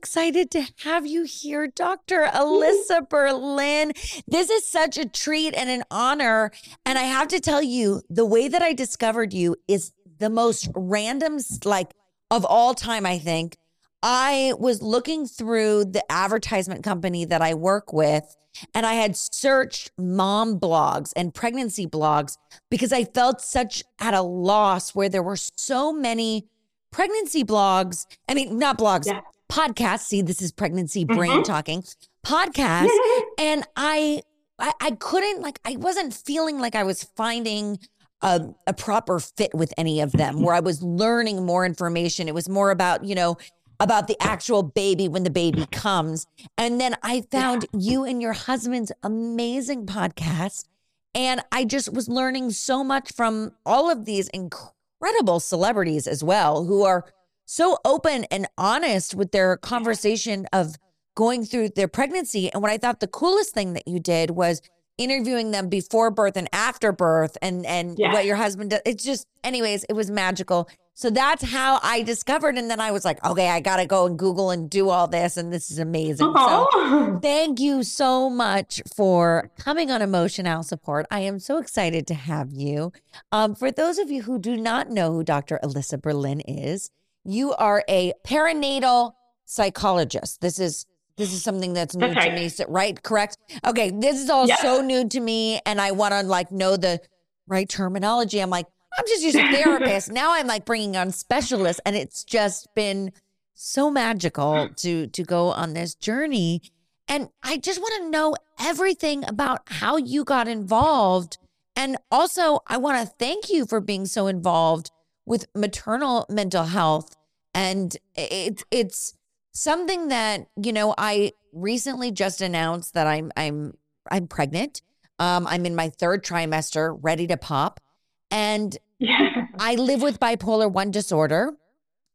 excited to have you here, Dr. Alyssa Berlin. This is such a treat and an honor. And I have to tell you, the way that I discovered you is the most random, like of all time, I think. I was looking through the advertisement company that I work with, and I had searched mom blogs and pregnancy blogs because I felt such at a loss where there were so many pregnancy blogs. I mean, not blogs, yeah. Podcasts. See, this is pregnancy brain mm-hmm. talking podcasts. and I, I, I couldn't like, I wasn't feeling like I was finding a, a proper fit with any of them where I was learning more information. It was more about, you know, about the actual baby when the baby comes. And then I found you and your husband's amazing podcast. And I just was learning so much from all of these incredible celebrities as well who are so open and honest with their conversation of going through their pregnancy. And what I thought the coolest thing that you did was interviewing them before birth and after birth and and yeah. what your husband does. It's just anyways, it was magical. So that's how I discovered. And then I was like, okay, I got to go and Google and do all this. And this is amazing. So thank you so much for coming on Emotional Support. I am so excited to have you. Um, for those of you who do not know who Dr. Alyssa Berlin is, you are a perinatal psychologist. This is this is something that's new to me, so, right? Correct? Okay, this is all yeah. so new to me, and I want to like know the right terminology. I'm like, I'm just using therapist. now I'm like bringing on specialists, and it's just been so magical hmm. to to go on this journey. And I just want to know everything about how you got involved. And also, I want to thank you for being so involved with maternal mental health. And it's it's something that, you know, I recently just announced that I'm I'm I'm pregnant. Um, I'm in my third trimester, ready to pop. And yeah. I live with bipolar 1 disorder.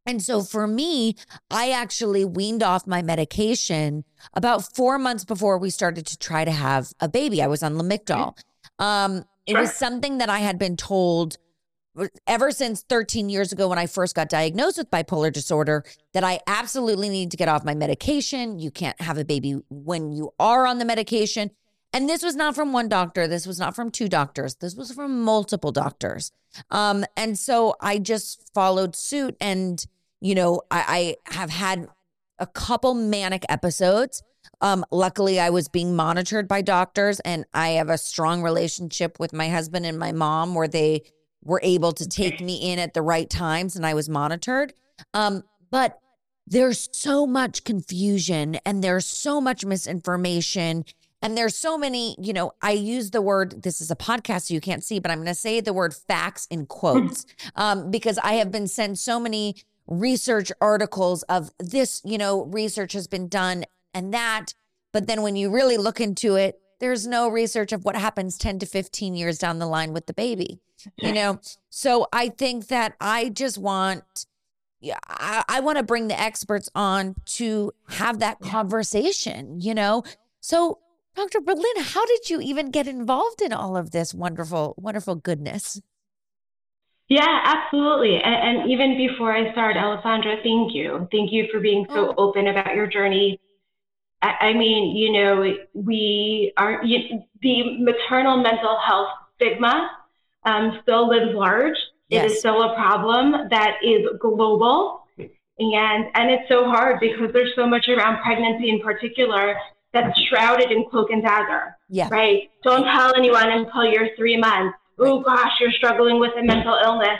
And so for me, I actually weaned off my medication about four months before we started to try to have a baby. I was on Lamictal. Um, it was something that I had been told ever since 13 years ago when I first got diagnosed with bipolar disorder that I absolutely need to get off my medication. You can't have a baby when you are on the medication. And this was not from one doctor. This was not from two doctors. This was from multiple doctors. Um, and so I just followed suit. And, you know, I, I have had a couple manic episodes. Um, luckily, I was being monitored by doctors, and I have a strong relationship with my husband and my mom where they were able to take me in at the right times and I was monitored. Um, but there's so much confusion and there's so much misinformation and there's so many, you know, I use the word, this is a podcast, so you can't see, but I'm going to say the word facts in quotes um, because I have been sent so many research articles of this, you know, research has been done and that. But then when you really look into it, there's no research of what happens 10 to 15 years down the line with the baby, you know? So I think that I just want, yeah, I, I want to bring the experts on to have that conversation, you know? So Dr. Berlin, how did you even get involved in all of this wonderful, wonderful goodness? Yeah, absolutely. And, and, even before I start, Alessandra, thank you. Thank you for being so oh. open about your journey. I, I, mean, you know, we are, you, the maternal mental health stigma um, still lives large. Yes. It is still a problem that is global. And, and it's so hard because there's so much around pregnancy in particular that's shrouded in cloak and dagger. Yeah. Right. Don't tell anyone until you're three months. Oh gosh, you're struggling with a mental illness.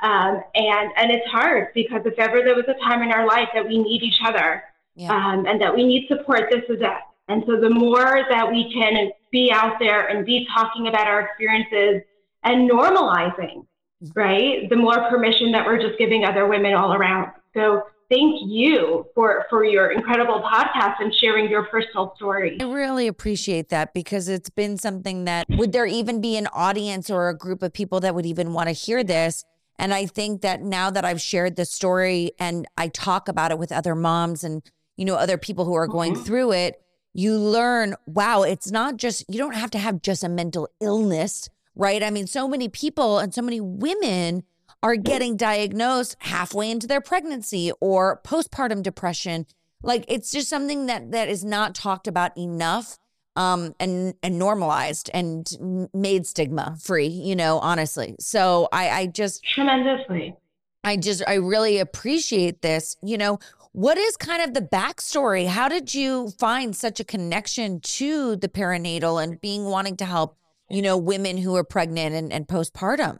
Um, and and it's hard because if ever there was a time in our life that we need each other yeah. um, and that we need support, this is it. And so the more that we can be out there and be talking about our experiences and normalizing, right, the more permission that we're just giving other women all around. So thank you for for your incredible podcast and sharing your personal story. I really appreciate that because it's been something that would there even be an audience or a group of people that would even want to hear this? And I think that now that I've shared the story and I talk about it with other moms and you know other people who are going mm-hmm. through it, you learn, wow, it's not just you don't have to have just a mental illness right? I mean, so many people and so many women are getting diagnosed halfway into their pregnancy or postpartum depression. Like it's just something that that is not talked about enough um and and normalized and made stigma free, you know, honestly. So I I just tremendously. I just I really appreciate this. You know, what is kind of the backstory? How did you find such a connection to the perinatal and being wanting to help, you know, women who are pregnant and, and postpartum?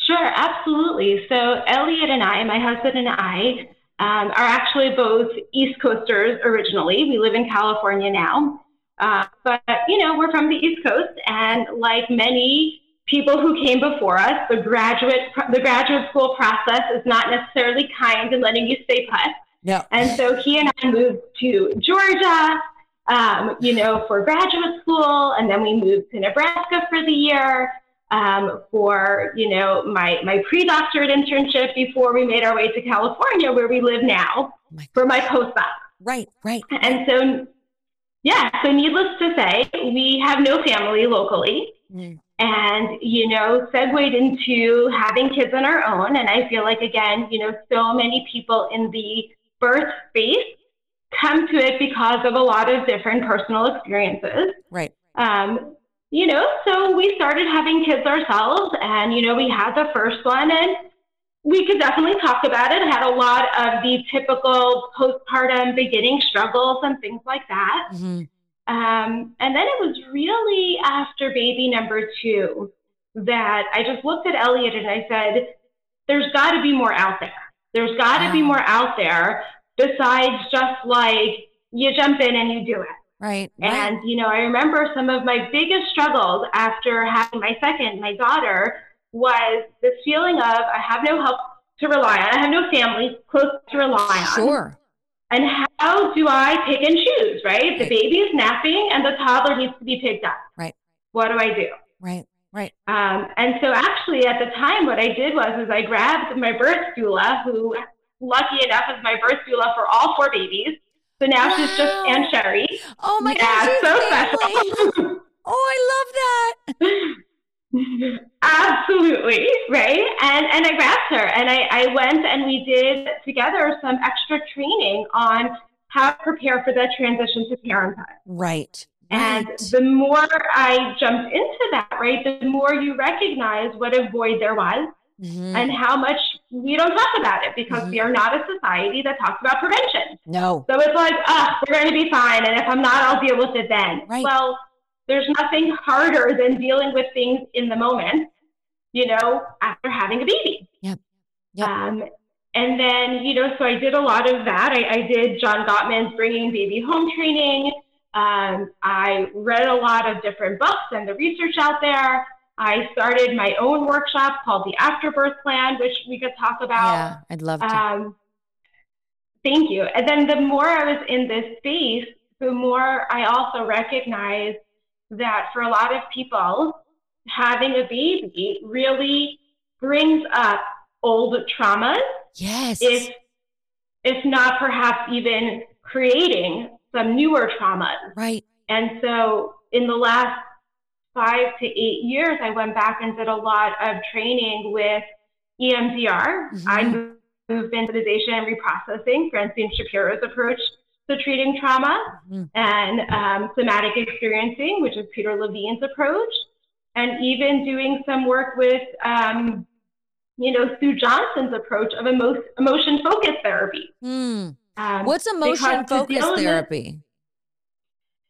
Sure, absolutely. So Elliot and I, my husband and I, um, are actually both East Coasters originally. We live in California now. Uh, but, you know, we're from the East Coast, and like many people who came before us, the graduate the graduate school process is not necessarily kind in letting you stay put. Yeah. And so he and I moved to Georgia, um, you know, for graduate school, and then we moved to Nebraska for the year um, for you know my my pre-doctorate internship before we made our way to California, where we live now, oh for my postdoc. Right, right. And so, yeah. So needless to say, we have no family locally. Mm and you know segued into having kids on our own. And i feel like again you know so many people in the birth space come to it because of a lot of different personal experiences. Right. Um, you know so we started having kids ourselves. And you know we had the first one. And we could definitely talk about it. I had a lot of the typical postpartum beginning struggles and things like that. Mm-hmm. Um, and then it was really after baby number two that I just looked at Elliot and I said, there's got to be more out there. There's got to wow. be more out there besides just like you jump in and you do it. Right, right. And, you know, I remember some of my biggest struggles after having my second, my daughter, was this feeling of I have no help to rely on. I have no family close to rely on. Sure. And how do I pick and choose, right? right? The baby is napping and the toddler needs to be picked up. Right. What do I do? Right. Right. Um, and so actually at the time, what I did was, is I grabbed my birth doula, who lucky enough is my birth doula for all four babies. So now wow. she's just Aunt Sherry. Oh my yeah, God. so special. oh, I love that. Absolutely, right? And and I grabbed her and I, I went and we did together some extra training on how to prepare for the transition to parenthood. Right. And right. the more I jumped into that, right, the more you recognize what a void there was mm-hmm. and how much we don't talk about it because mm-hmm. we are not a society that talks about prevention. No. So it's like, oh, we're going to be fine. And if I'm not, I'll deal with it then. Right. Well, there's nothing harder than dealing with things in the moment, you know, after having a baby. Yep. yep. Um, and then, you know, so I did a lot of that. I, I did John Gottman's Bringing Baby Home training. Um, I read a lot of different books and the research out there. I started my own workshop called the Afterbirth Plan, which we could talk about. Yeah, I'd love to. Um, thank you. And then the more I was in this space, the more I also recognized that for a lot of people, having a baby really brings up old traumas. Yes. If, if not perhaps even creating some newer traumas. Right. And so in the last five to eight years, I went back and did a lot of training with EMDR. Mm-hmm. eye movement desensitization and reprocessing, Francine Shapiro's approach to treating trauma mm-hmm. and um, somatic experiencing, which is Peter Levine's approach, and even doing some work with, um, you know, Sue Johnson's approach of emo- emotion focused therapy. Mm. Um, What's emotion focused therapy?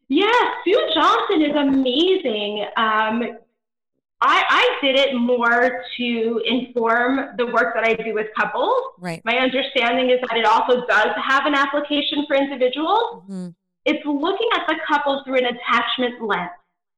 yeah, Sue Johnson is amazing. Um, I, I did it more to inform the work that I do with couples. Right. My understanding is that it also does have an application for individuals. Mm-hmm. It's looking at the couple through an attachment lens.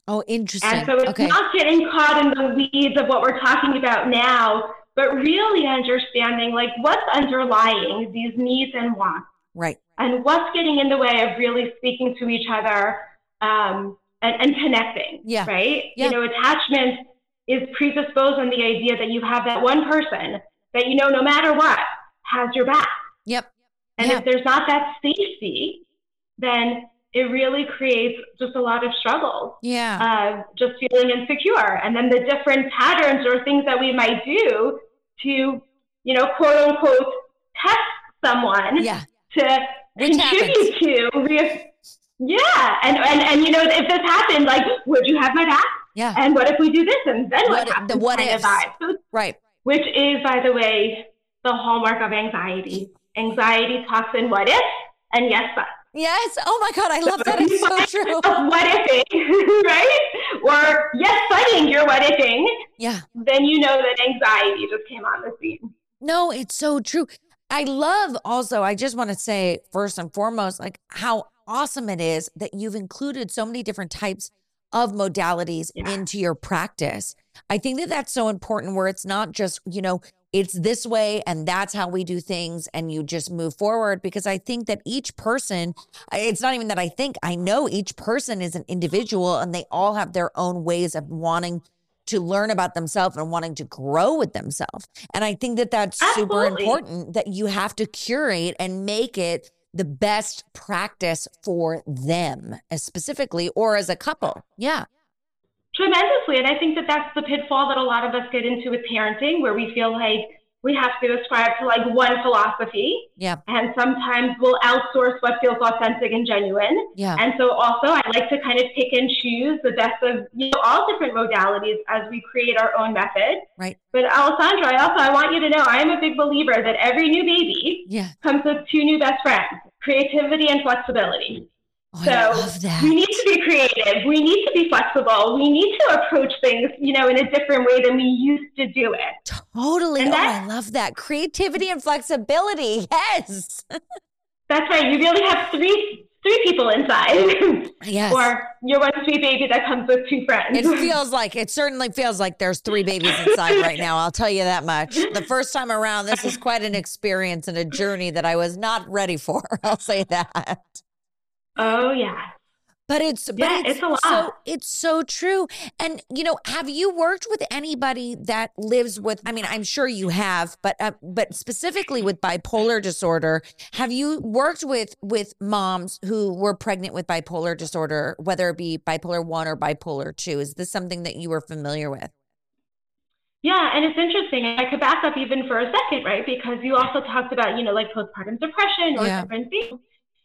Oh, interesting. And so it's okay. not getting caught in the weeds of what we're talking about now, but really understanding like what's underlying these needs and wants. Right. And what's getting in the way of really speaking to each other um, and, and, connecting. Yeah. Right. Yeah. You know, attachment is predisposed on the idea that you have that one person that you know no matter what has your back. Yep. And if there's not that safety, then it really creates just a lot of struggles. Yeah. Uh, just feeling insecure. And then the different patterns or things that we might do to, you know, quote unquote, test someone Yeah. to Which contribute to. Re- yeah. And, and, and, you know, if this happened, like, would you have my back? Yeah. And what if we do this? And then what, What- happens? the what vibe. So Right. which is, by the way, the hallmark of anxiety. Anxiety talks in what if and yes but. Yes. Oh my God. I love that. It's so true. what ifing, right? Or yes butting you're what ifing, Yeah. then you know that anxiety just came on the scene. No, it's so true. I love also, I just want to say first and foremost, like how awesome it is that you've included so many different types of modalities Yeah. into your practice. I think that that's so important where it's not just, you know, it's this way and that's how we do things and you just move forward because I think that each person, it's not even that I think, I know each person is an individual and they all have their own ways of wanting to learn about themselves and wanting to grow with themselves. And I think that that's super important that you have to curate and make it the best practice for them as specifically or as a couple. Yeah. Tremendously. And I think that that's the pitfall that a lot of us get into with parenting, where we feel like we have to ascribe to like one philosophy. Yeah. And sometimes we'll outsource what feels authentic and genuine. Yeah. And so also I like to kind of pick and choose the best of you know all different modalities as we create our own method. Right. But Alessandra, I also I want you to know I am a big believer that every new baby Yeah. comes with two new best friends, creativity and flexibility. Oh, So I love that. we need to be creative. We need to be flexible. We need to approach things, you know, in a different way than we used to do it. Totally. And oh, I love that. Creativity and flexibility. Yes. That's right. You really have three three people inside. Yes. or you're one sweet baby that comes with two friends. It feels like it certainly feels like there's three babies inside right now. I'll tell you that much. The first time around, this is quite an experience and a journey that I was not ready for. I'll say that. Oh yeah. But it's but Yeah, it's, it's a lot. so it's so true. And you know, have you worked with anybody that lives with? I mean, I'm sure you have, but uh, but specifically with bipolar disorder, have you worked with with moms who were pregnant with bipolar disorder, whether it be bipolar one or bipolar two? Is this something that you were familiar with? Yeah, and it's interesting. I could back up even for a second, right? Because you also talked about, you know, like postpartum depression or Yeah. different things.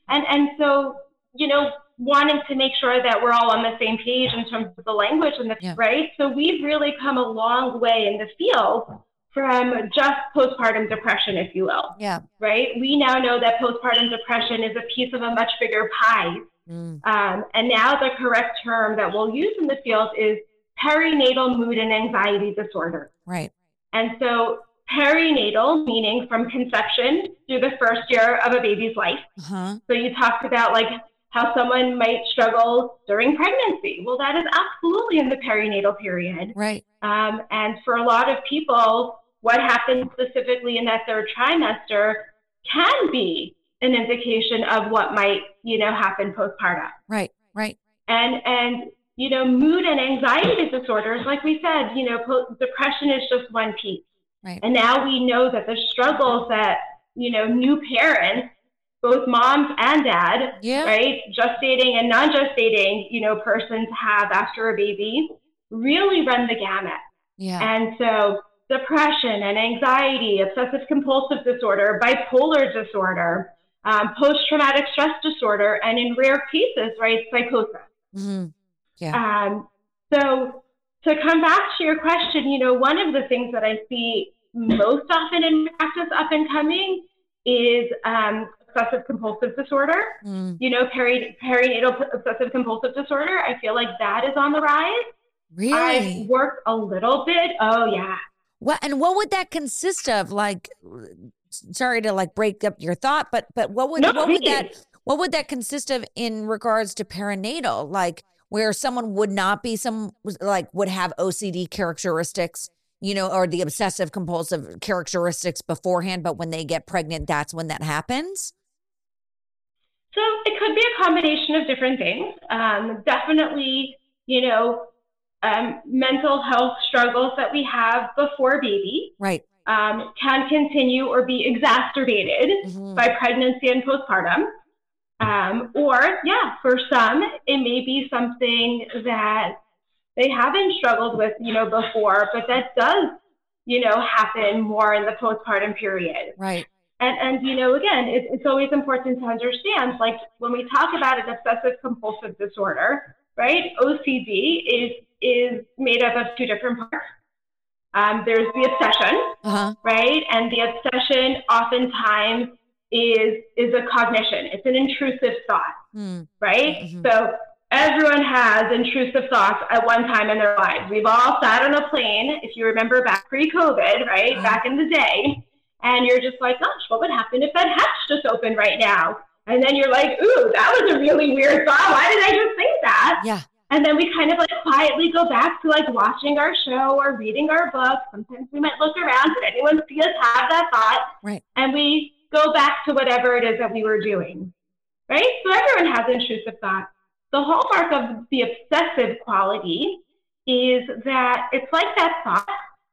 And and so, you know, wanting to make sure that we're all on the same page in terms of the language and the Yeah. right. So we've really come a long way in the field from just postpartum depression, if you will. Yeah. Right? We now know that postpartum depression is a piece of a much bigger pie. Mm, Um, and now the correct term that we'll use in the field is perinatal mood and anxiety disorder. right. And so perinatal, meaning from conception through the first year of a baby's life. Uh-huh. So you talked about like how someone might struggle during pregnancy. Well, that is absolutely in the perinatal period. Right. Um, and for a lot of people, what happens specifically in that third trimester can be an indication of what might, you know, happen postpartum. Right. Right. And and you know, mood and anxiety disorders, like we said, you know, po- depression is just one piece. Right. And now we know that the struggles that you know new parents, both moms and dad, Yeah. right, gestating and non-gestating, you know, persons have after a baby, really run the gamut. Yeah. And so depression and anxiety, obsessive compulsive disorder, bipolar disorder, um, post-traumatic stress disorder, and in rare cases, right, psychosis. Mhm. Um, so to come back to your question, you know, one of the things that I see most often in practice up and coming is um, obsessive compulsive disorder. Mm, You know, peri- perinatal obsessive compulsive disorder. I feel like that is on the rise. really? I've worked a little bit. Oh yeah. What and what would that consist of? Like, sorry to like break up your thought, but but what would No, what would that what would that consist of in regards to perinatal? Like where someone would not be some like would have OCD characteristics, you know, or the obsessive compulsive characteristics beforehand, but when they get pregnant, that's when that happens. So it could be a combination of different things. Um, definitely, you know, um, mental health struggles that we have before baby Right. um, can continue or be exacerbated Mhm. by pregnancy and postpartum. Um, or, yeah, for some, it may be something that they haven't struggled with, you know, before, but that does, you know, happen more in the postpartum period. Right. And, and you know, again, it, it's always important to understand, like when we talk about an obsessive compulsive disorder, right? OCD is is made up of two different parts. Um, there's the obsession, Uh-huh. right? And the obsession oftentimes is is a cognition. It's an intrusive thought, Hmm. right? Mhm. So everyone has intrusive thoughts at one time in their lives. We've all sat on a plane, if you remember back pre-COVID, right? Mhm. Back in the day, and you're just like, gosh, what would happen if that hatch just opened right now? And then you're like, ooh, that was a really weird thought. Why did I just think that? Yeah. And then we kind of like quietly go back to like watching our show or reading our book. Sometimes we might look around. Did anyone see us have that thought? Right. And we go back to whatever it is that we were doing. Right? So everyone has intrusive thoughts. The hallmark of the obsessive quality is that it's like that thought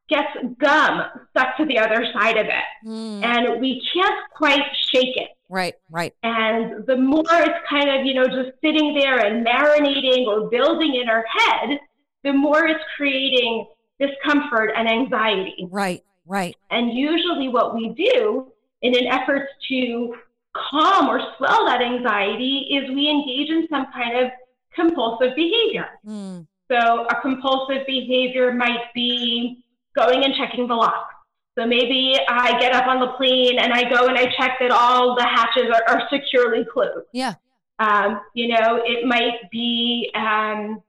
gets gum stuck to the other side of it. Hmm. And we can't quite shake it. Right. Right. And the more it's kind of, you know, just sitting there and marinating or building in our head, the more it's creating discomfort and anxiety. Right. Right. And usually, what we do in an effort to calm or swell that anxiety is we engage in some kind of compulsive behavior. Hmm. So, a compulsive behavior might be going and checking the lock. So, maybe I get up on the plane and I go and I check that all the hatches are, are securely closed. Yeah. Um, you know, it might be um,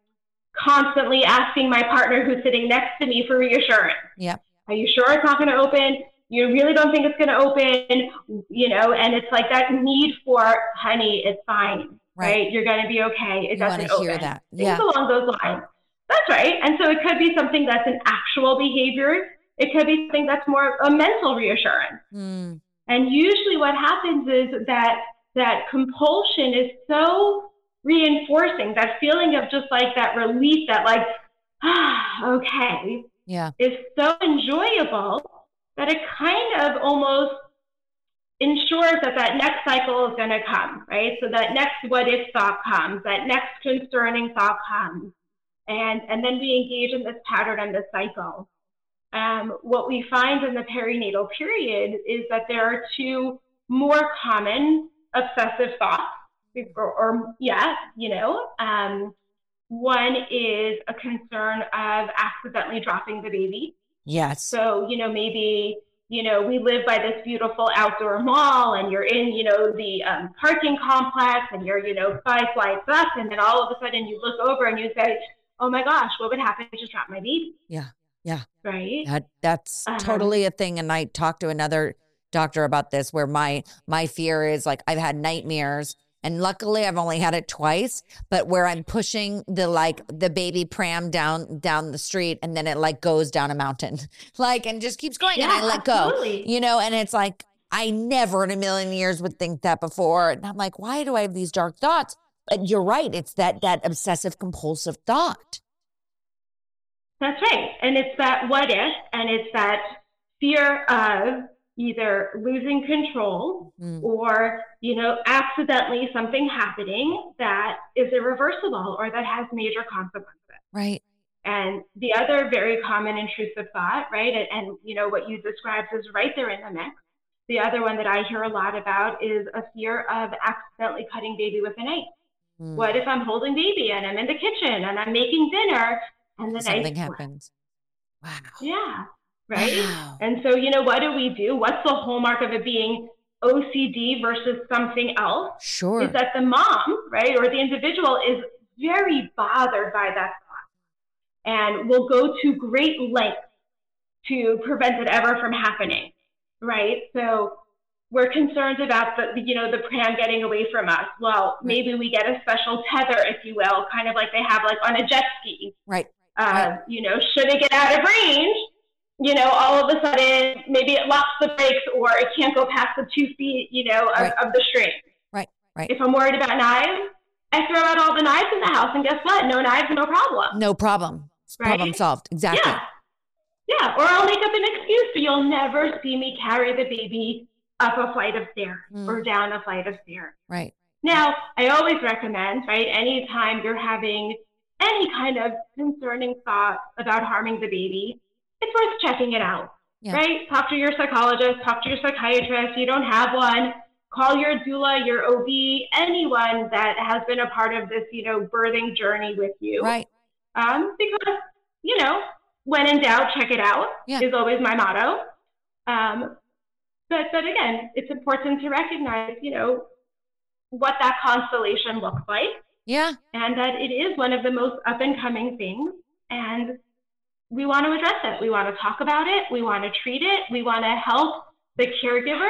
constantly asking my partner who's sitting next to me for reassurance. Yeah. Are you sure it's not going to open? You really don't think it's going to open? You know, and it's like that need for, honey, it's fine, Right. right? You're going to be okay. It You doesn't to open. hear that. Things along those lines. That's right. And so it could be something that's an actual behavior. It could be something that's more a mental reassurance. Hmm. And usually what happens is that that compulsion is so reinforcing, that feeling of just like that relief, that like, ah, okay, Yeah. is so enjoyable that it kind of almost ensures that that next cycle is going to come, right? So that next what if thought comes, that next concerning thought comes, and and then we engage in this pattern and this cycle. Um, what we find in the perinatal period is that there are two more common obsessive thoughts, or, or yeah, you know, um, one is a concern of accidentally dropping the baby. Yes. So, you know, maybe, you know, we live by this beautiful outdoor mall and you're in, you know, the um, parking complex and you're, you know, five flights up and then all of a sudden you look over and you say, oh my gosh, what would happen if I just dropped my baby? Yeah. Yeah. Right? That that's Uh-huh. totally a thing. And I talked to another doctor about this where my my fear is like I've had nightmares and luckily I've only had it twice, but where I'm pushing the like the baby pram down down the street and then it like goes down a mountain. Like and just keeps going and I let go. absolutely. You know, and it's like I never in a million years would think that before. And I'm like, why do I have these dark thoughts? But you're right. It's that that obsessive compulsive thought. That's right. And it's that what if, and it's that fear of either losing control Mm. or, you know, accidentally something happening that is irreversible or that has major consequences. Right. And the other very common intrusive thought, right? And, and you know, what you described is right there in the mix. The other one that I hear a lot about is a fear of accidentally cutting baby with a knife. Mm. What if I'm holding baby and I'm in the kitchen and I'm making dinner and then Something happens. Wow. Yeah, right? Wow. And so, you know, what do we do? What's the hallmark of it being OCD versus something else? Sure. Is that the mom, right, or the individual is very bothered by that thought and will go to great lengths to prevent it ever from happening, right? So we're concerned about the, you know, the pram getting away from us. Well, maybe we get a special tether, if you will, kind of like they have like on a jet ski right. uh, Right. you know, should it get out of range, you know, all of a sudden maybe it locks the brakes or it can't go past the two feet, you know, of, Right. of the string. Right, right. If I'm worried about knives, I throw out all the knives in the house and guess what? No knives, no problem. No problem. It's Problem solved. Exactly. Yeah. Yeah. Or I'll make up an excuse, but you'll never see me carry the baby up a flight of stairs Mm. or down a flight of stairs. Right. Now, I always recommend, right, anytime you're having any kind of concerning thought about harming the baby, it's worth checking it out, yeah. right? Talk to your psychologist, talk to your psychiatrist. You don't have one, call your doula, your OB, anyone that has been a part of this, you know, birthing journey with you. Right. Um, because, you know, when in doubt, check it out yeah. is always my motto. Um, but, but again, it's important to recognize, you know, what that constellation looks like. Yeah. And that it is one of the most up and coming things. And we want to address it. We want to talk about it. We want to treat it. We want to help the caregiver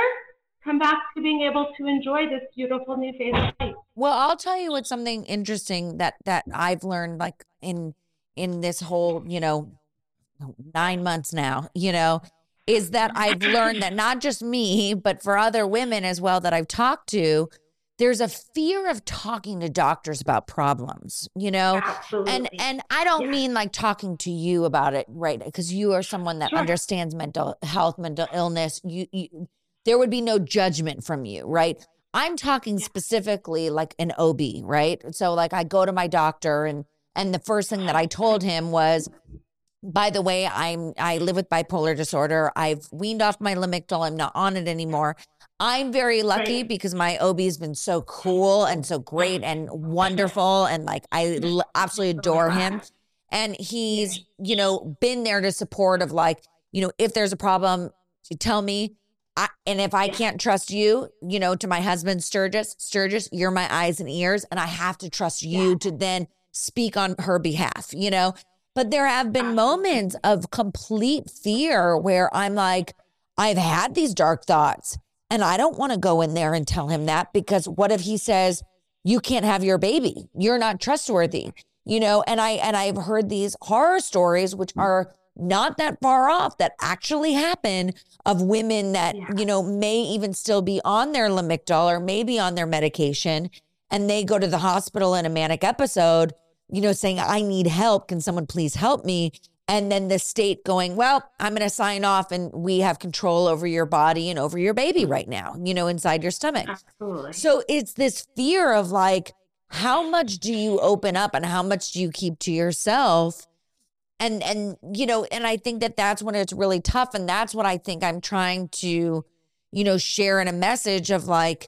come back to being able to enjoy this beautiful new phase of life. Well, I'll tell you what's something interesting that that I've learned like in in this whole, you know, 9 months now, you know, is that I've learned that not just me, but for other women as well that I've talked to, there's a fear of talking to doctors about problems, you know? Absolutely. And and I don't yeah. mean like talking to you about it, right? Because you are someone that sure. understands mental health, mental illness. You, you there would be no judgment from you, right? I'm talking specifically like an OB, right? So like I go to my doctor and and the first thing that I told him was by the way, I'm I live with bipolar disorder. I've weaned off my Lamictal. I'm not on it anymore. I'm very lucky right. because my OB has been so cool and so great and wonderful and like I l- absolutely adore him. And he's, you know, been there to support of like, you know, if there's a problem, tell me I, and if I can't trust you, you know, to my husband Sturgis, Sturgis, you're my eyes and ears, and I have to trust you yeah. to then speak on her behalf, you know. But there have been ah. moments of complete fear where I'm like, I've had these dark thoughts, and I don't want to go in there and tell him that because what if he says, you can't have your baby, you're not trustworthy, you know? And I and I've heard these horror stories, which mm. are not that far off that actually happen of women that, yeah. you know, may even still be on their Lamictal or maybe on their medication. And they go to the hospital in a manic episode, you know, saying, I need help. Can someone please help me? And then the state going, well, I'm going to sign off and we have control over your body and over your baby right now, you know, inside your stomach. Absolutely. So it's this fear of like, how much do you open up and how much do you keep to yourself? and and you know and i think that that's when it's really tough and that's what i think i'm trying to you know share in a message of like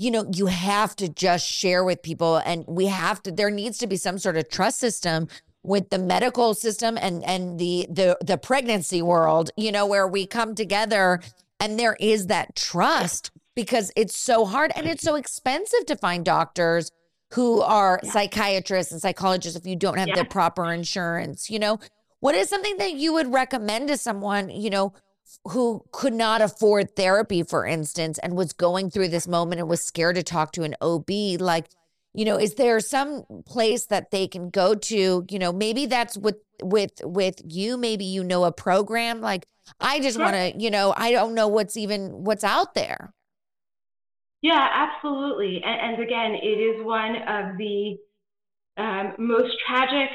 you know you have to just share with people and we have to there needs to be some sort of trust system with the medical system and and the the the pregnancy world you know where we come together and there is that trust because it's so hard and it's so expensive to find doctors who are yeah. psychiatrists and psychologists if you don't have yeah. the proper insurance you know what is something that you would recommend to someone you know who could not afford therapy for instance and was going through this moment and was scared to talk to an ob like you know is there some place that they can go to? You know maybe that's with with with you. Maybe you know a program. Like i just want to you know i don't know what's even what's out there. Yeah, absolutely. And, and again, it is one of the um, most tragic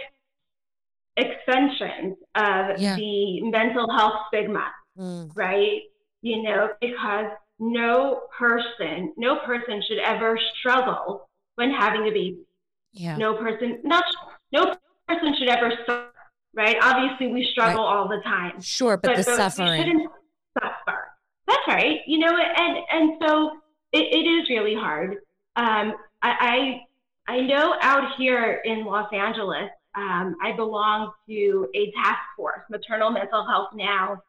extensions of yeah. the mental health stigma, mm. right? You know, because no person, no person should ever struggle when having a baby. Yeah. No person, not no person should ever suffer, right? Obviously, we struggle right. all the time. Sure, but, but the suffering. shouldn't suffer. That's right. You know, and and so it, it is really hard. Um, I, I, I know out here in Los Angeles, um, I belong to a task force, Maternal Mental Health Now,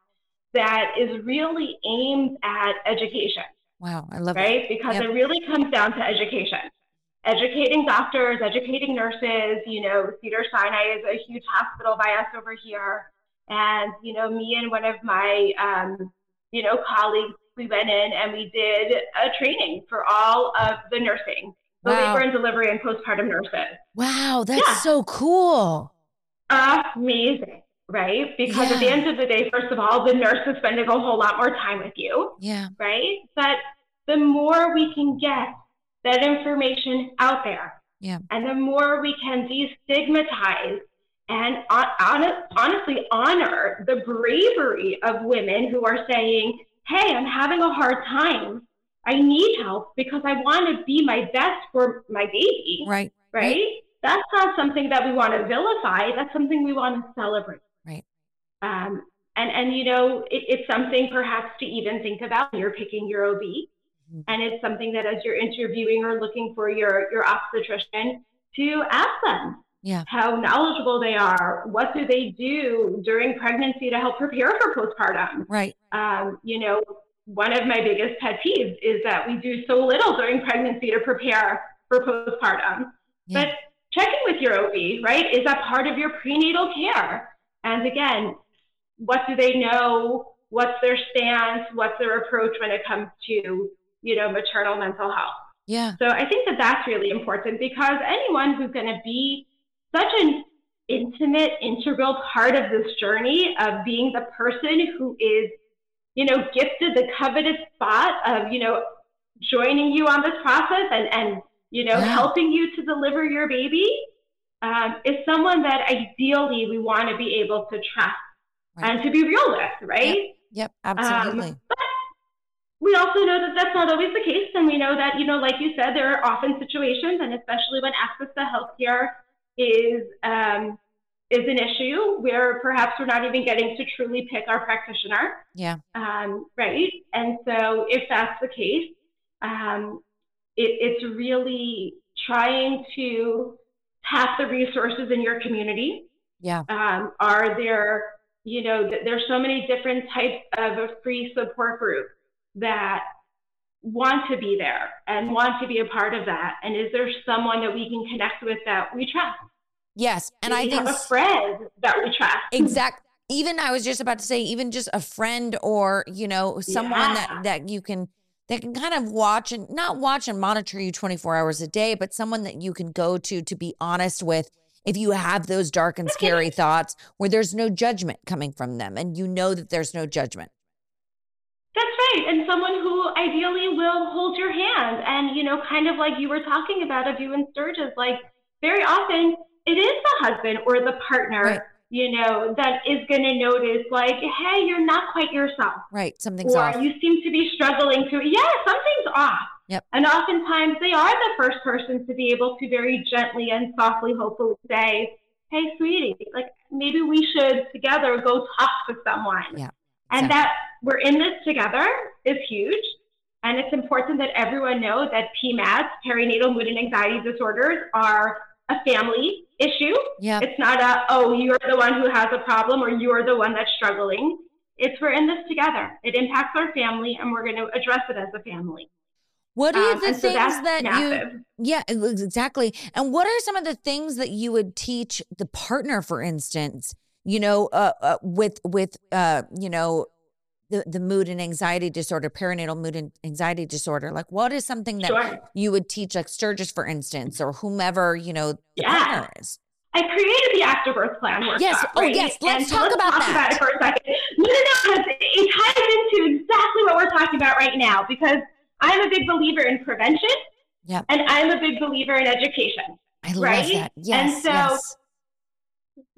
that is really aimed at education. Wow, I love right? it. Because yep. it really comes down to education. Educating doctors, educating nurses. You know, Cedar Sinai is a huge hospital by us over here. And, you know, me and one of my, um, you know, colleagues we went in and we did a training for all of the nursing, the wow. labor and delivery and postpartum nurses. Wow, that's yeah. so cool. Amazing, right? Because yeah. at the end of the day, first of all, the nurse is spending a whole lot more time with you. Yeah. Right? But the more we can get that information out there, yeah. and the more we can destigmatize and on, honestly honor the bravery of women who are saying, hey, I'm having a hard time I need help because I want to be my best for my baby. Right. Right. That's not something that we want to vilify. That's something we want to celebrate. Um, and and you know, it, it's something perhaps to even think about when you're picking your OB. Mm-hmm. And it's something that as you're interviewing or looking for your your obstetrician to ask them yeah. how knowledgeable they are. What do they do during pregnancy to help prepare for postpartum? Right. Um, you know, one of my biggest pet peeves is that we do so little during pregnancy to prepare for postpartum. Yeah. But checking with your OB, right, is that part of your prenatal care? And again, what do they know? What's their stance? What's their approach when it comes to, you know, maternal mental health? Yeah. So I think that that's really important because anyone who's going to be such an intimate, integral part of this journey of being the person who is, you know, gifted the coveted spot of, you know, joining you on this process and, and you know, yeah. helping you to deliver your baby um, is someone that ideally we want to be able to trust right. and to be real with, right? Yep, yep absolutely. Um, but we also know that that's not always the case. And we know that, you know, like you said, there are often situations, and especially when access to healthcare is um, is an issue where perhaps we're not even getting to truly pick our practitioner. Yeah. Um, right. And so if that's the case, um, it, it's really trying to tap the resources in your community. Yeah. Um, are there, you know, there's so many different types of a free support group that want to be there and want to be a part of that? And is there someone that we can connect with that we trust? Yes, and we I think a friend that we trust. Exactly. Even I was just about to say, even just a friend or you know someone yeah. that that you can that can kind of watch and not watch and monitor you 24 hours a day, but someone that you can go to to be honest with if you have those dark and scary thoughts where there's no judgment coming from them and you know that there's no judgment. That's right. And someone who ideally will hold your hand and, you know, kind of like you were talking about of you and Sturgis, like very often it is the husband or the partner, right. you know, that is going to notice like, hey, you're not quite yourself. Right. Something's or off. you seem to be struggling to, yeah, something's off. Yep. And oftentimes they are the first person to be able to very gently and softly, hopefully say, hey, sweetie, like maybe we should together go talk to someone. Yeah. And that we're in this together is huge. And it's important that everyone know that PMADS, perinatal mood and anxiety disorders, are a family issue. Yeah. It's not a, oh, you're the one who has a problem or you're the one that's struggling. It's we're in this together. It impacts our family and we're going to address it as a family. What are um, the things so that massive. you Yeah, exactly. And what are some of the things that you would teach the partner for instance, you know, uh, uh, with with uh, you know, the, the mood and anxiety disorder, perinatal mood and anxiety disorder? Like, what is something that sure. you would teach, like Sturgis, for instance, or whomever you know the yeah. partner is? I created the afterbirth plan workshop. Yes. Oh, right? yes. Let's and talk let's about talk that. about it for a second. No, no, no. It ties into exactly what we're talking about right now because I'm a big believer in prevention. Yeah. And I'm a big believer in education. I right? love that. Yes. And so yes.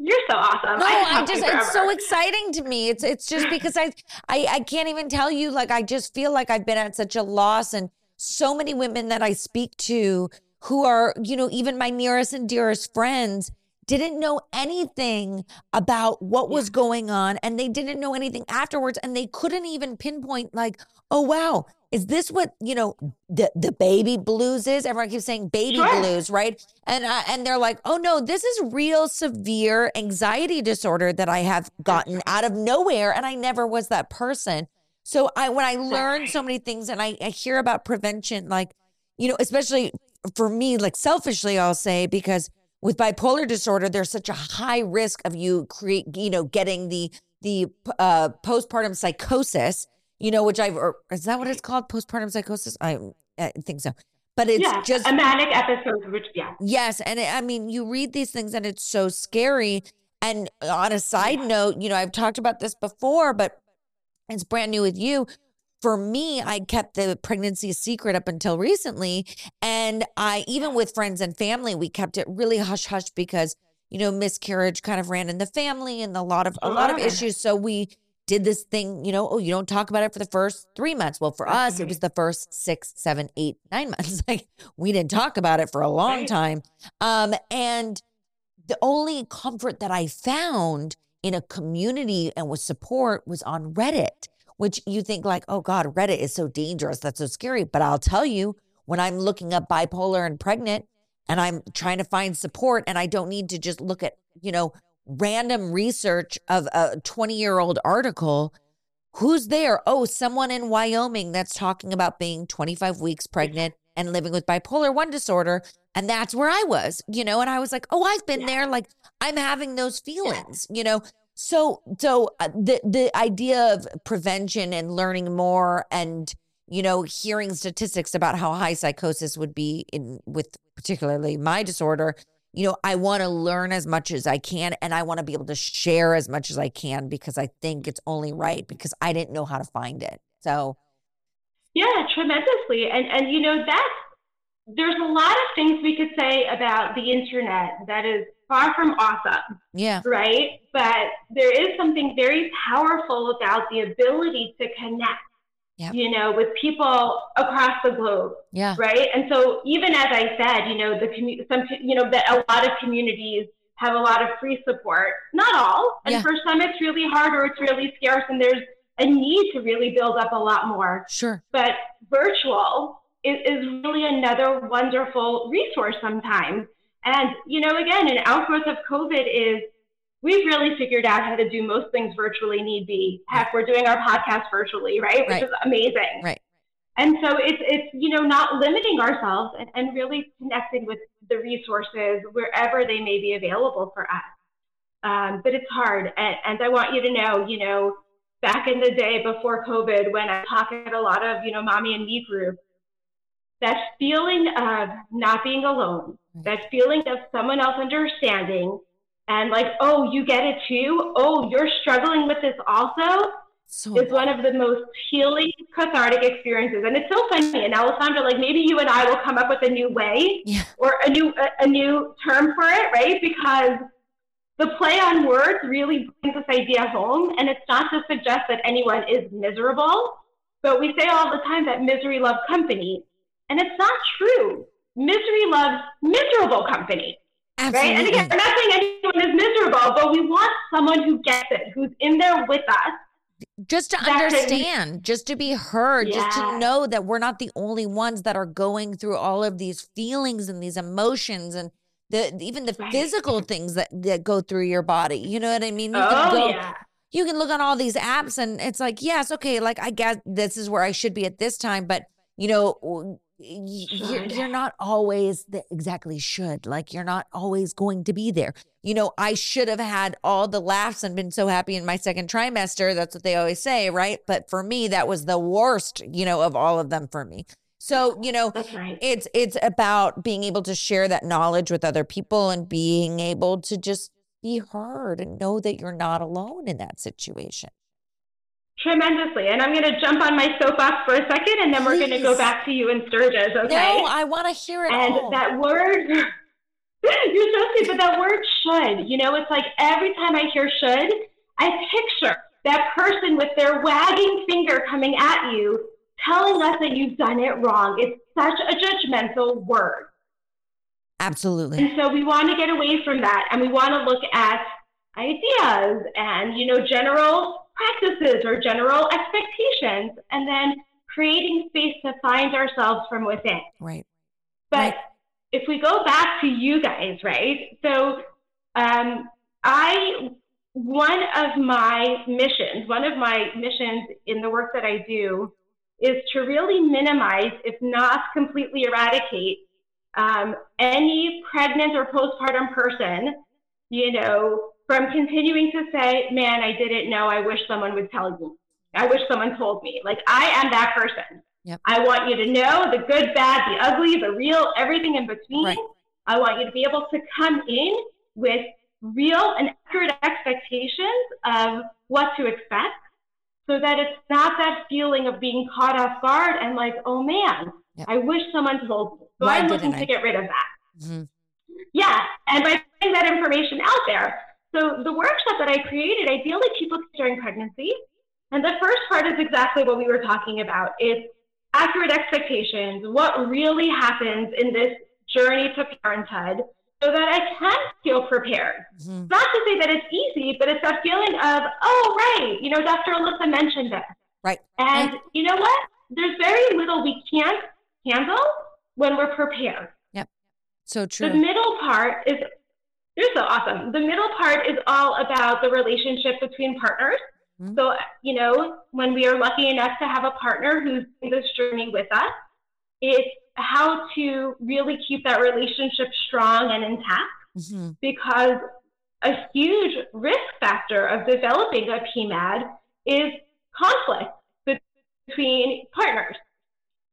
You're so awesome. No, I, I just it's so exciting to me. It's it's just because I, I I can't even tell you like I just feel like I've been at such a loss and so many women that I speak to who are, you know, even my nearest and dearest friends didn't know anything about what was going on and they didn't know anything afterwards and they couldn't even pinpoint like, "Oh wow, is this what you know the the baby blues is? Everyone keeps saying baby sure. blues right? And uh, and they're like oh no this is real severe anxiety disorder that i have gotten out of nowhere and i never was that person. So i when i learn so many things and I, I hear about prevention like you know especially for me like selfishly i'll say because with bipolar disorder there's such a high risk of you create you know getting the the uh, postpartum psychosis you know, which I've, or is that what it's called? Postpartum psychosis? I, I think so. But it's yeah, just a manic episode, which, yeah. Yes. And it, I mean, you read these things and it's so scary. And on a side note, you know, I've talked about this before, but it's brand new with you. For me, I kept the pregnancy secret up until recently. And I, even with friends and family, we kept it really hush hush because, you know, miscarriage kind of ran in the family and a lot of, a lot of issues. So we, did this thing, you know, oh, you don't talk about it for the first three months. Well, for us, it was the first six, seven, eight, nine months. Like we didn't talk about it for a long Right. time. Um, and the only comfort that I found in a community and with support was on Reddit, which you think like, oh God, Reddit is so dangerous. That's so scary. But I'll tell you, when I'm looking up bipolar and pregnant and I'm trying to find support and I don't need to just look at, you know, random research of a 20 year old article. Who's there? Oh, someone in Wyoming that's talking about being 25 weeks pregnant and living with bipolar 1 disorder. And that's where I was, you know, and I was like, oh, I've been Yeah. there. Like I'm having those feelings, you know. So, so uh, the the idea of prevention and learning more, and you know, hearing statistics about how high psychosis would be in with particularly my disorder. You know, I want to learn as much as I can, and I want to be able to share as much as I can because I think it's only right because I didn't know how to find it. So, Yeah, tremendously. And and you know that's there's a lot of things we could say about the internet that is far from awesome, yeah, right? But there is something very powerful about the ability to connect, Yep. you know, with people across the globe, yeah, right? And so even as I said, you know, the commu- some you know that a lot of communities have a lot of free support. Not all, and Yeah. for some it's really hard or it's really scarce, and there's a need to really build up a lot more sure, but virtual is, is really another wonderful resource sometimes. And, you know, again, an outgrowth of COVID is we've really figured out how to do most things virtually need be. Heck, we're doing our podcast virtually, right? Which Right. is amazing. right, And so it's, it's, you know, not limiting ourselves and, and really connecting with the resources wherever they may be available for us. Um, but it's hard. And, and I want you to know, you know, back in the day before COVID, when I talk at a lot of, you know, mommy and me groups, that feeling of not being alone, that feeling of someone else understanding and like, oh, you get it too. Oh, you're struggling with this also so is one of the most healing, cathartic experiences. And it's so funny. And Alessandra, like maybe you and I will come up with a new way yeah, or a new a, a new term for it, right? Because the play on words really brings this idea home. And it's not to suggest that anyone is miserable, but we say all the time that misery loves company. And it's not true. Misery loves miserable company. Right? And again, we're not saying anyone is miserable, but we want someone who gets it, who's in there with us, just to that can- understand, just to be heard, just to know that we're not the only ones that are going through all of these feelings and these emotions and the even the Right. physical things that that go through your body. You know what I mean? You oh, can go, yeah. you can look on all these apps and it's like, yes, okay, like I guess this is where I should be at this time, but you know, you're, you're not always the, exactly should like you're not always going to be there. You know, I should have had all the laughs and been so happy in my second trimester. That's what they always say, right? But for me, that was the worst, you know, of all of them for me. So, you know, right. it's it's about being able to share that knowledge with other people and being able to just be heard and know that you're not alone in that situation. Tremendously. And I'm going to jump on my soapbox for a second, and then we're going to go back to you and Sturgis, okay? No, I want to hear it and all. that word, you're so sweet, but that word should, you know, it's like every time I hear should, I picture that person with their wagging finger coming at you, telling us that you've done it wrong. It's such a judgmental word. Absolutely. And so we want to get away from that and we want to look at ideas and, you know, general practices or general expectations and then creating space to find ourselves from within. Right. But Right. if we go back to you guys, right? So um, I, one of my missions, one of my missions in the work that I do is to really minimize, if not completely eradicate, um, any pregnant or postpartum person, you know, from continuing to say, man, I didn't know. I wish someone would tell me. I wish someone told me. Like, I am that person. Yep. I want you to know the good, bad, the ugly, the real, everything in between. Right. I want you to be able to come in with real and accurate expectations of what to expect so that it's not that feeling of being caught off guard and like, oh man, Yep. I wish someone told me. So Why I'm looking I? to get rid of that. Mhm. Yeah, and by putting that information out there. So the workshop that I created, ideally people during pregnancy, And the first part is exactly what we were talking about. It's accurate expectations, what really happens in this journey to parenthood so that I can feel prepared. Mm-hmm. Not to say that it's easy, but it's that feeling of, oh, right, you know, Dr. Alyssa mentioned this. Right. And right. you know what? There's very little we can't handle when we're prepared. Yep. So true. The middle part is, you're so awesome. The middle part is all about the relationship between partners. Mm-hmm. So, you know, when we are lucky enough to have a partner who's in this journey with us, it's how to really keep that relationship strong and intact mm-hmm. because a huge risk factor of developing a PMAD is conflict between partners,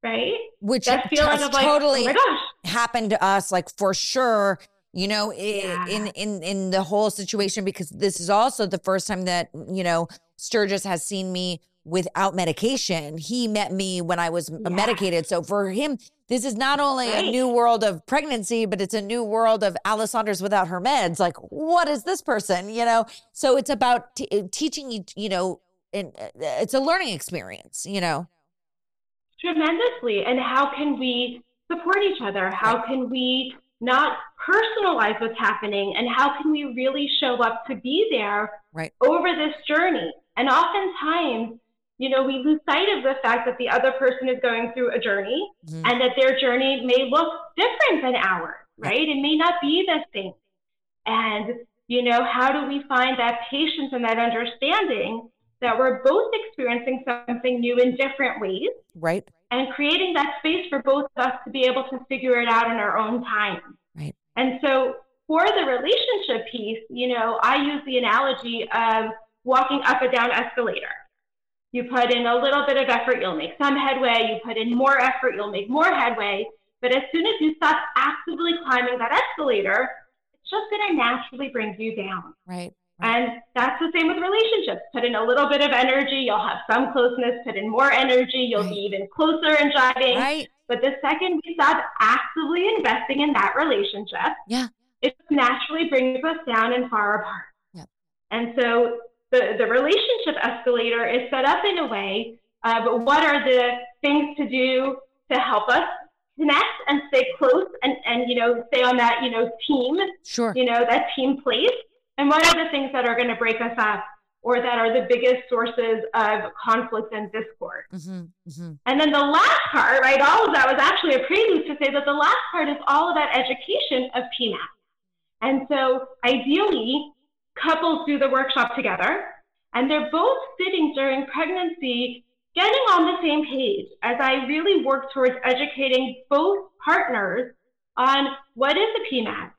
right? Which that feeling of like, totally oh happened to us, like for sure. You know, yeah. in in in the whole situation, because this is also the first time that you know Sturgis has seen me without medication. He met me when I was yeah. medicated. So for him, this is not only right. a new world of pregnancy, but it's a new world of Alessandra's without her meds. Like, what is this person? You know? So it's about t- uh, teaching you, you know, and uh, it's a learning experience, you know? Tremendously. And how can we support each other? How right. can we not personalize what's happening? And how can we really show up to be there right. over this journey? And oftentimes, you know, we lose sight of the fact that the other person is going through a journey mm-hmm. and that their journey may look different than ours, right? It may not be the same. And, you know, how do we find that patience and that understanding that we're both experiencing something new in different ways? Right. And creating that space for both of us to be able to figure it out in our own time. Right. And so for the relationship piece, you know, I use the analogy of walking up a down escalator you put in a little bit of effort, you'll make some headway. You put in more effort, you'll make more headway. But as soon as you stop actively climbing that escalator, it's just going to naturally bring you down. Right. And that's the same with relationships. Put in a little bit of energy, you'll have some closeness. Put in more energy, you'll right. be even closer and jiving. Right. But the second we stop actively investing in that relationship, yeah, it naturally brings us down and far apart. Yep. And so the, the relationship escalator is set up in a way of what are the things to do to help us connect and stay close and, and you know stay on that you know team sure you know that team place and what are the things that are going to break us up or that are the biggest sources of conflict and discord mm-hmm, mm-hmm. and then the last part right all of that was actually a prelude to say that the last part is all about education of PMAD and so ideally couples do the workshop together, and they're both sitting during pregnancy getting on the same page as I really work towards educating both partners on what is a PMAD,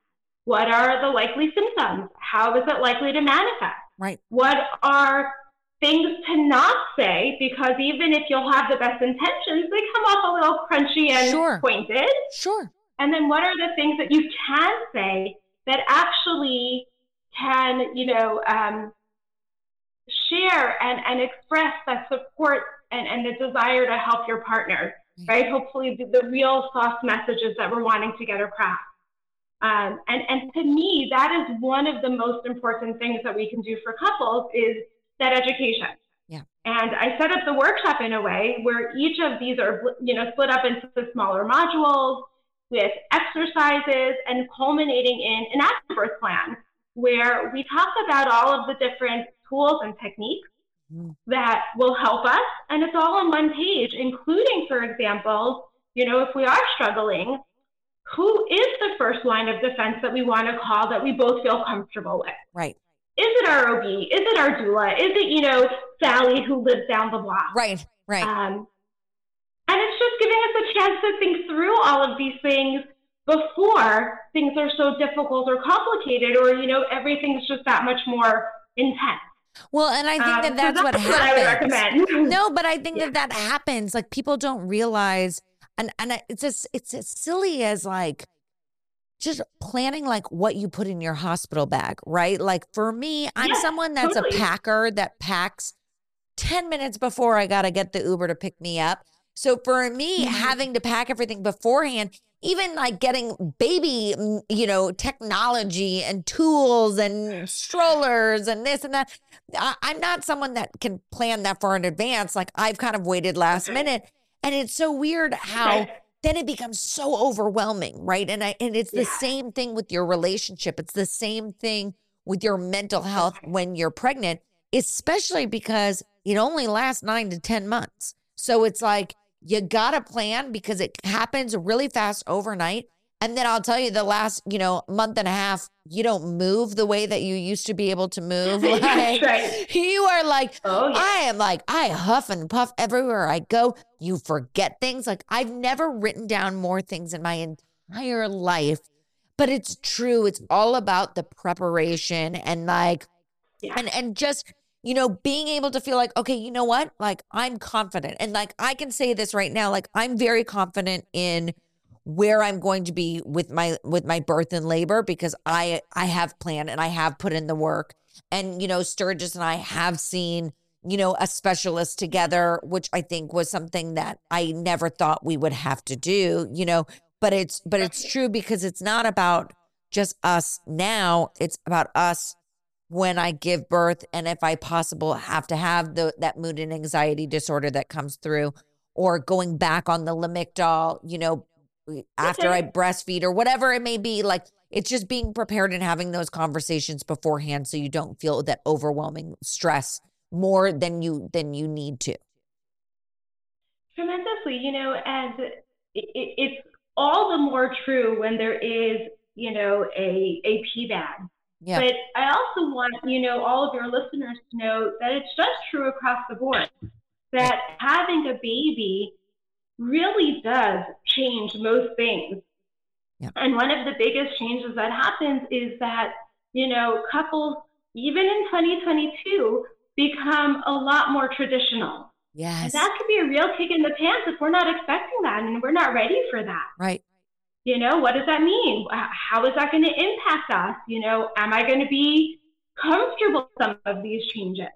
what are the likely symptoms, how is it likely to manifest, right? What are things to not say because even if you'll have the best intentions, they come off a little crunchy and sure. pointed. Sure. And then what are the things that you can say that actually can, you know, um, share and, and express that support and, and the desire to help your partner, right? Hopefully, the, the real soft messages that we're wanting to get across. Um, and, and to me, that is one of the most important things that we can do for couples is that education. Yeah. And I set up the workshop in a way where each of these are, you know, split up into smaller modules with exercises and culminating in an afterbirth plan where we talk about all of the different tools and techniques mm. that will help us. And it's all on one page, including, for example, you know, if we are struggling, who is the first line of defense that we want to call that we both feel comfortable with? Right. Is it our OB? Is it our doula? Is it, you know, Sally who lives down the block? Right, right. Um, and it's just giving us a chance to think through all of these things before things are so difficult or complicated or you know everything's just that much more intense well, and I think um, that that's, so that's what, what happens. I would recommend. no, but I think yeah. that that happens. Like people don't realize, and and it's just it's as silly as like just planning like what you put in your hospital bag, right? Like for me, I'm yeah, someone that's totally. a packer that packs ten minutes before I gotta get the Uber to pick me up. So for me, mm-hmm. having to pack everything beforehand, even like getting baby, mm, you know, technology and tools and strollers and this and that. I, I'm not someone that can plan that far in advance. Like I've kind of waited last minute. And it's so weird how Okay. then it becomes so overwhelming, right? And I and it's the Yeah. same thing with your relationship. It's the same thing with your mental health when you're pregnant, especially because it only lasts 9 to 10 months. So it's like you got to plan because it happens really fast overnight. And then I'll tell you the last, you know, month and a half, you don't move the way that you used to be able to move. Like right. you are like, Oh, yeah. I am like, I huff and puff everywhere I go. You forget things. Like I've never written down more things in my entire life. But it's true. It's all about the preparation and like Yeah. and and just you know being able to feel like okay you know what like i'm confident and like i can say this right now like i'm very confident in where i'm going to be with my with my birth and labor because i i have planned and i have put in the work. And you know sturgis and i have seen you know a specialist together which i think was something that i never thought we would have to do you know but it's but it's true because it's not about just us now. It's about us when I give birth and if I possible have to have the that mood and anxiety disorder that comes through or going back on the Lamictal, you know, after I breastfeed or whatever it may be like it's just being prepared and having those conversations beforehand so you don't feel that overwhelming stress more than you than you need to. tremendously you know and it, it, it's all the more true when there is you know a a PMAD Yeah. but i also want you know all of your listeners to know that it's just true across the board that having a baby really does change most things Yeah. and one of the biggest changes that happens is that you know couples even in 2022 become a lot more traditional and yes. that could be a real kick in the pants if we're not expecting that and we're not ready for that. Right. You know, what does that mean? How is that going to impact us? You know, am I going to be comfortable with some of these changes?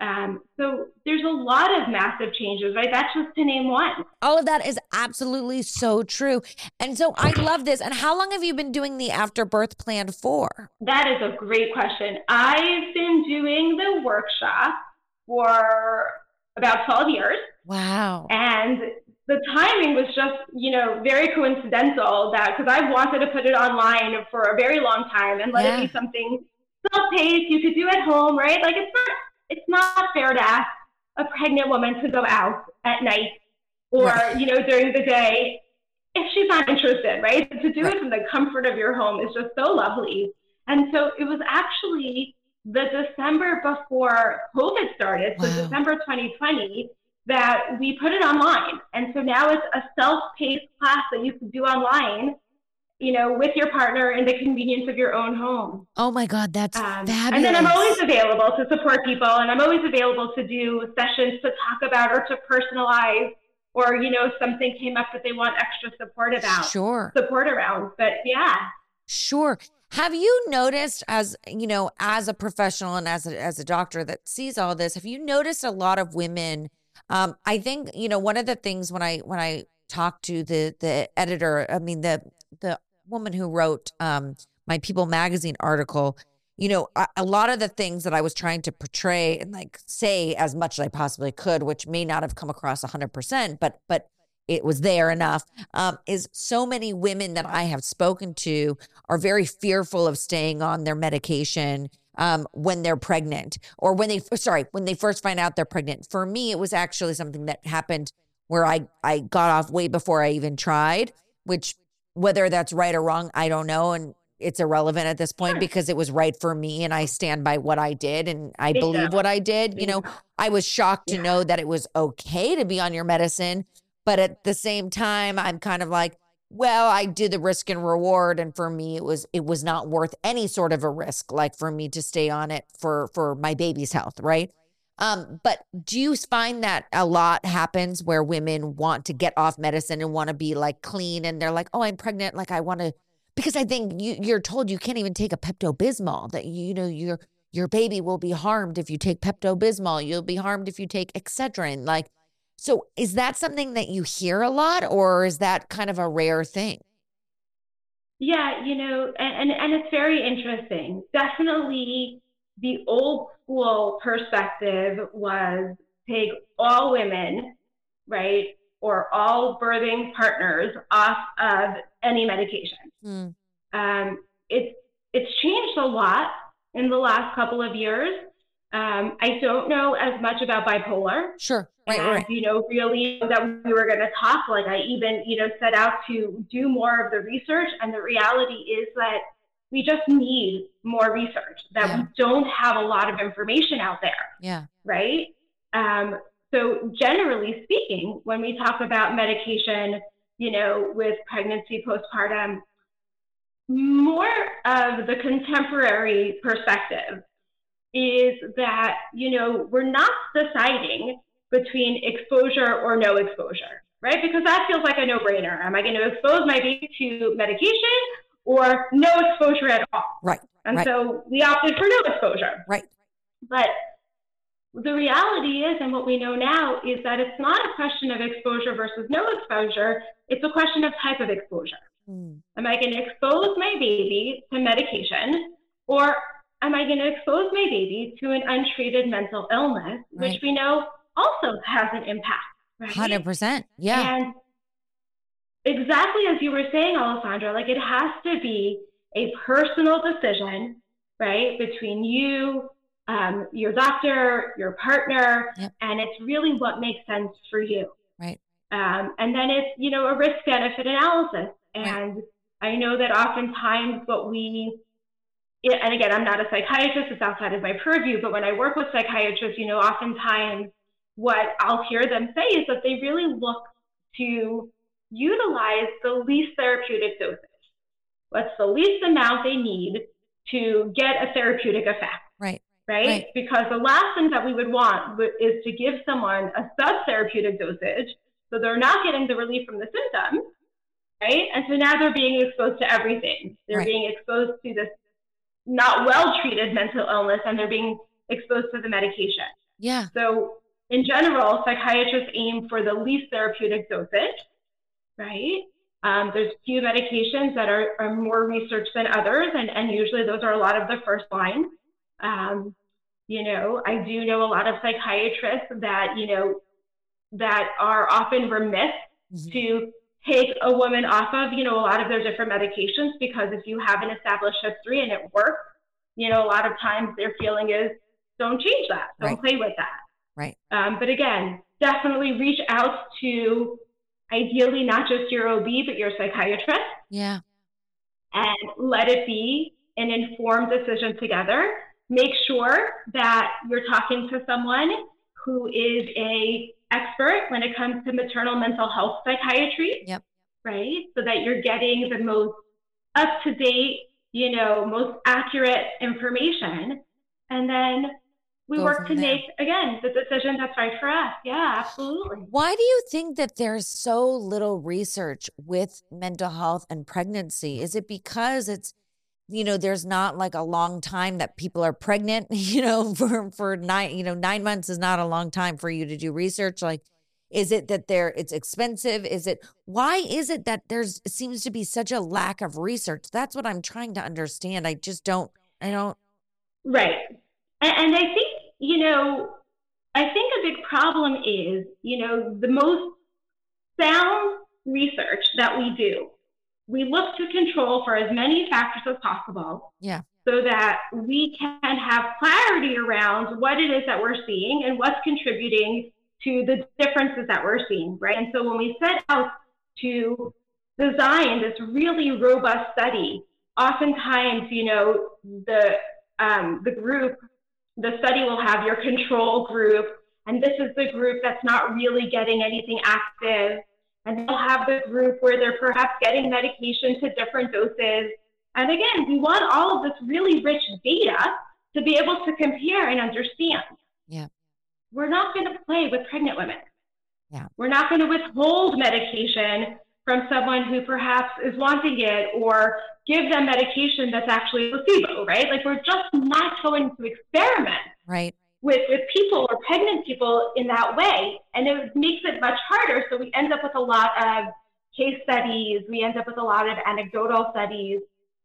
Um, so there's a lot of massive changes, right? That's just to name one. All of that is absolutely so true. And so I love this. And how long have you been doing the after birth plan for? That is a great question. I've been doing the workshop for about 12 years. Wow. And the timing was just, you know, very coincidental that because I wanted to put it online for a very long time and let Yeah. it be something self-paced you could do at home, right? Like it's not it's not fair to ask a pregnant woman to go out at night or, Right. you know, during the day if she's not interested, right? To do Right. it from the comfort of your home is just so lovely. And so it was actually the December before COVID started, so Wow. December 2020, that we put it online. And so now it's a self-paced class that you can do online, you know, with your partner in the convenience of your own home. Oh my God, that's Um, fabulous. and then I'm always available to support people, and I'm always available to do sessions to talk about or to personalize, or you know, something came up that they want extra support about, Sure. support around. But yeah, Sure. Have you noticed as, you know, as a professional and as a, as a doctor that sees all this, have you noticed a lot of women um I think, you know, one of the things when I when I talked to the the editor, I mean the the woman who wrote um my People magazine article, you know, a, a lot of the things that I was trying to portray and like say as much as I possibly could, which may not have come across 100%, but but it was there enough um, is so many women that I have spoken to are very fearful of staying on their medication um, when they're pregnant or when they, sorry, when they first find out they're pregnant. For me, it was actually something that happened where I, I got off way before I even tried, which whether that's right or wrong, I don't know. And it's irrelevant at this point Sure. because it was right for me and I stand by what I did and I believe what I did. You know, I was shocked to Yeah. know that it was okay to be on your medicine. But at the same time, I'm kind of like, well, I did the risk and reward. And for me, it was it was not worth any sort of a risk, like for me to stay on it for for my baby's health, right? Um, but do you find that a lot happens where women want to get off medicine and want to be like clean and they're like, oh, I'm pregnant, like I want to because I think you, you're told you can't even take a Pepto Bismol. That you know your your baby will be harmed if you take Pepto Bismol. You'll be harmed if you take Excedrin. Like, So is that something that you hear a lot or is that kind of a rare thing? Yeah, you know, and, and, and it's very interesting. Definitely the old school perspective was take all women, right, or all birthing partners off of any medication. Mm. Um, it's it's changed a lot in the last couple of years. Um, I don't know as much about bipolar. Sure. Right, and, right. You know, really that we were going to talk. Like I even, you know, set out to do more of the research, and the reality is that we just need more research. That yeah. we don't have a lot of information out there. Yeah. Right. Um, so generally speaking, when we talk about medication, you know, with pregnancy, postpartum, more of the contemporary perspective is that, you know, we're not deciding between exposure or no exposure, right? Because that feels like a no brainer. Am I going to expose my baby to medication or no exposure at all? Right. And right. so we opted for no exposure. Right. But the reality is, and what we know now, is that it's not a question of exposure versus no exposure, it's a question of type of exposure. Mm. Am I going to expose my baby to medication, or am I going to expose my baby to an untreated mental illness, right. which we know also has an impact? Right? 100%. Yeah. And exactly as you were saying, Alessandra, like it has to be a personal decision, right, between you, um, your doctor, your partner, yep. and it's really what makes sense for you. Right. Um, and then it's, you know, a risk benefit analysis. And right. I know that oftentimes what we, and again, I'm not a psychiatrist, it's outside of my purview, but when I work with psychiatrists, you know, oftentimes what I'll hear them say is that they really look to utilize the least therapeutic dosage. What's the least amount they need to get a therapeutic effect? Right. Right? right? Because the last thing that we would want is to give someone a sub-therapeutic dosage so they're not getting the relief from the symptoms, right? And so now they're being exposed to everything. They're right. being exposed to this not well treated mental illness and they're being exposed to the medication. Yeah. So in general, psychiatrists aim for the least therapeutic dosage, right? Um, there's few medications that are, are more researched than others, and, and usually those are a lot of the first line. Um, you know, I do know a lot of psychiatrists that, you know, that are often remiss mm-hmm. to take a woman off of, you know, a lot of their different medications because if you have an established history and it works, you know, a lot of times their feeling is don't change that, don't right. play with that. Right. Um, but again, definitely reach out to ideally not just your OB, but your psychiatrist. Yeah. And let it be an informed decision together. Make sure that you're talking to someone who is a expert when it comes to maternal mental health psychiatry. Yep. Right? So that you're getting the most up to date, you know, most accurate information. And then we Go work to there. make, again, the decision that's right for us. Yeah, absolutely. Why do you think that there's so little research with mental health and pregnancy? Is it because it's you know there's not like a long time that people are pregnant you know for for nine you know 9 months is not a long time for you to do research like is it that there it's expensive is it why is it that there's seems to be such a lack of research that's what i'm trying to understand i just don't i don't right and, and i think you know i think a big problem is you know the most sound research that we do we look to control for as many factors as possible. Yeah. So that we can have clarity around what it is that we're seeing and what's contributing to the differences that we're seeing, right? And so when we set out to design this really robust study, oftentimes, you know, the um, the group, the study will have your control group, and this is the group that's not really getting anything active and they'll have the group where they're perhaps getting medication to different doses. And again, we want all of this really rich data to be able to compare and understand. Yeah. We're not going to play with pregnant women. Yeah. We're not going to withhold medication from someone who perhaps is wanting it or give them medication that's actually placebo, right? Like we're just not going to experiment right. with, with people or pregnant people in that way. And it makes it much harder. So we end up with a lot of case studies, we end up with a lot of anecdotal studies,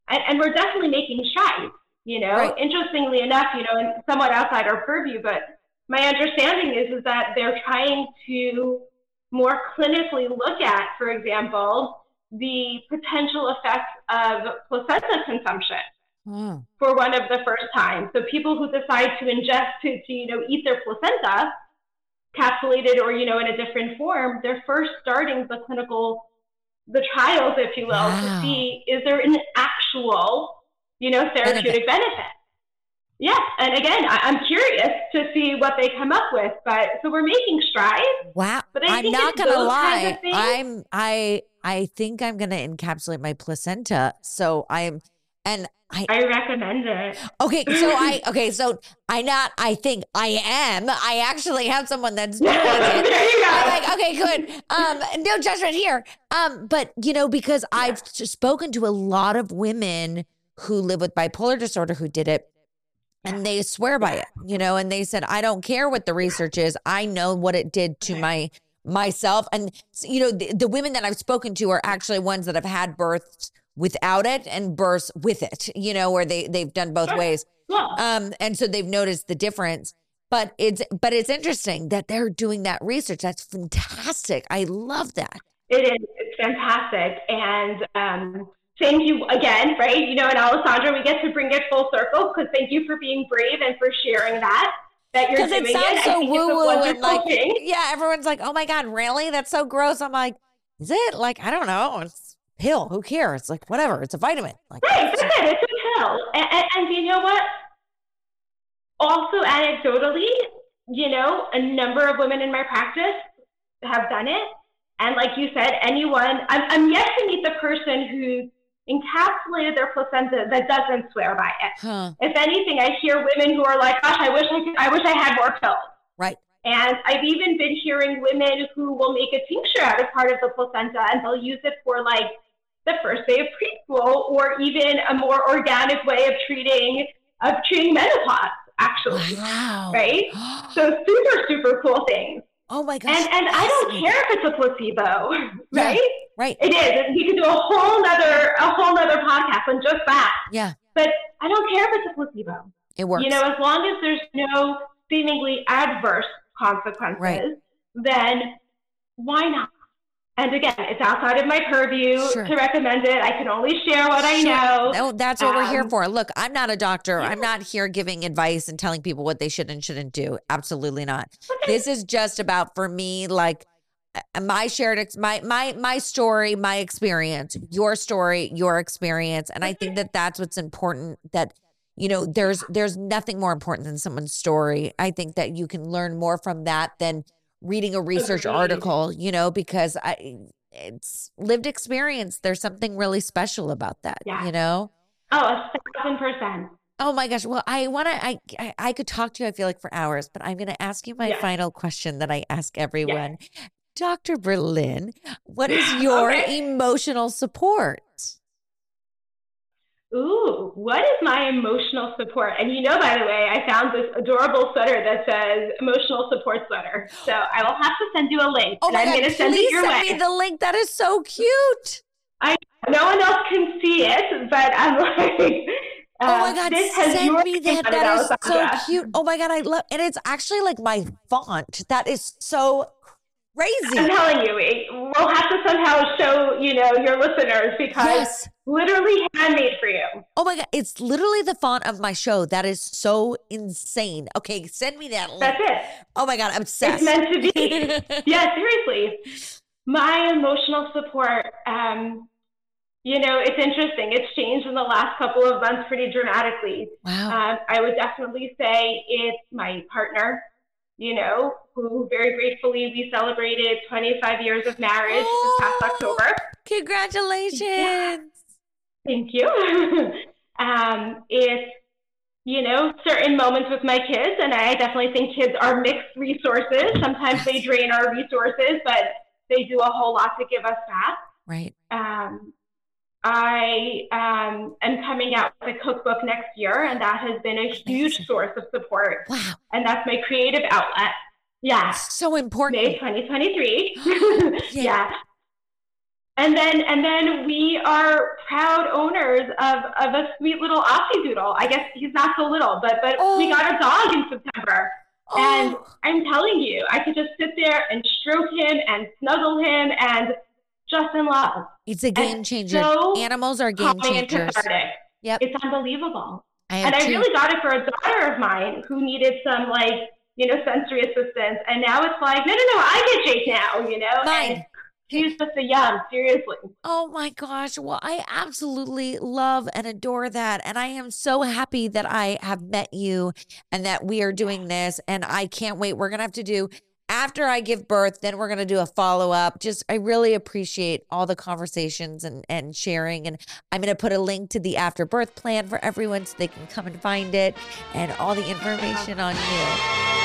and, and we're definitely making strides. You know, right. interestingly enough, you know, and somewhat outside our purview, but my understanding is is that they're trying to more clinically look at, for example, the potential effects of placenta consumption mm. for one of the first times. So people who decide to ingest to, to you know eat their placenta, capsulated or you know in a different form, they're first starting the clinical the trials, if you will, wow. to see is there an actual you know therapeutic benefit. benefit. Yeah, and again, I, am curious to see what they come up with. But so we're making strides. Wow! But I am not gonna lie. I'm I I think I'm gonna encapsulate my placenta. So I'm and I, I recommend it. Okay, so I okay, so I not I think I am. I actually have someone that's doing it. I'm like, okay, good. Um, no judgment here. Um, but you know, because yeah. I've spoken to a lot of women who live with bipolar disorder who did it and they swear by it, you know, and they said, I don't care what the research is. I know what it did to my myself. And you know, the, the women that I've spoken to are actually ones that have had births without it and births with it, you know, where they they've done both ways. Um, and so they've noticed the difference. But it's but it's interesting that they're doing that research. That's fantastic. I love that. It is. It's fantastic. And um, thank you again, right? You know, and Alessandra, we get to bring it full circle because thank you for being brave and for sharing that. That you're doing it sounds it. so woo woo and like thing. yeah, everyone's like, oh my god, really? That's so gross. I'm like, is it? Like I don't know. It's pill. Who cares? It's Like whatever. It's a vitamin. Like right, that's it. It's a pill. And, and, and you know what? Also, anecdotally, you know, a number of women in my practice have done it. And like you said, anyone, I'm, I'm yet to meet the person who encapsulated their placenta that doesn't swear by it. Huh. If anything, I hear women who are like, "Gosh, I wish I could, I wish I had more pills." Right. And I've even been hearing women who will make a tincture out of part of the placenta and they'll use it for like the first day of preschool or even a more organic way of treating of treating menopause actually oh, wow. right so super super cool things oh my gosh and and i don't care if it's a placebo right yeah, right? it is we could do a whole nother a whole nother podcast on just that. Yeah. But i don't care if it's a placebo. It works. you know as long as there's no seemingly adverse consequences right. then why not and again, it's outside of my purview sure. to recommend it. I can only share what I know. No, that's what um, we're here um, for. Look, I'm not a doctor. Yeah. I'm not here giving advice and telling people what they should and shouldn't do. Absolutely not. Okay. This is just about for me, like uh, my shared ex- my my my story, my experience, your story, your experience, and I think that that's what's important. That you know, there's there's nothing more important than someone's story. I think that you can learn more from that than reading a research article, you know, because I it's lived experience. There's something really special about that, yeah. you know? Oh, a thousand percent. Oh my gosh. Well, I want to, I, I, I, could talk to you, I feel like for hours, but I'm going to ask you my yeah. final question that I ask everyone. Yeah. Dr. Berlin, what is your okay. emotional support? Ooh, what is my emotional support? And you know, by the way, I found this adorable sweater that says emotional support sweater. So I will have to send you a link. Oh my I'm God, going to send it your send way. me the link. That is so cute. I no one else can see it, but I'm like, uh, oh my god! Send me that. That is so cute. Oh my god, I love, and it's actually like my font. That is so crazy. I'm telling you, we'll have to somehow show you know your listeners because yes. literally handmade for you. Oh my god, it's literally the font of my show. That is so insane. Okay, send me that link. That's it. Oh my god, I'm obsessed. It's meant to be. yeah, seriously. My emotional support. Um, you know, it's interesting. It's changed in the last couple of months pretty dramatically. Wow. Um, I would definitely say it's my partner you know, who very gratefully we celebrated 25 years of marriage oh, this past October. Congratulations. Yeah. Thank you. um, it's, you know, certain moments with my kids, and I definitely think kids are mixed resources. Sometimes they drain our resources, but they do a whole lot to give us back. Right. Um, I um, am coming out with a cookbook next year, and that has been a huge source of support. Wow. And that's my creative outlet. Yeah. So important. May 2023. yeah. yeah. And then and then we are proud owners of, of a sweet little Aussie doodle. I guess he's not so little, but but oh. we got a dog in September. Oh. And I'm telling you, I could just sit there and stroke him and snuggle him and just in love. It's a game changer. So Animals are game changers. Yep. It's unbelievable. I and I two. really got it for a daughter of mine who needed some like, you know, sensory assistance. And now it's like, no, no, no, I get Jake now, you know? Mine. And She's just a young, seriously. Oh my gosh. Well, I absolutely love and adore that. And I am so happy that I have met you and that we are doing this. And I can't wait. We're going to have to do after I give birth, then we're going to do a follow up. Just, I really appreciate all the conversations and, and sharing. And I'm going to put a link to the after birth plan for everyone so they can come and find it and all the information on you.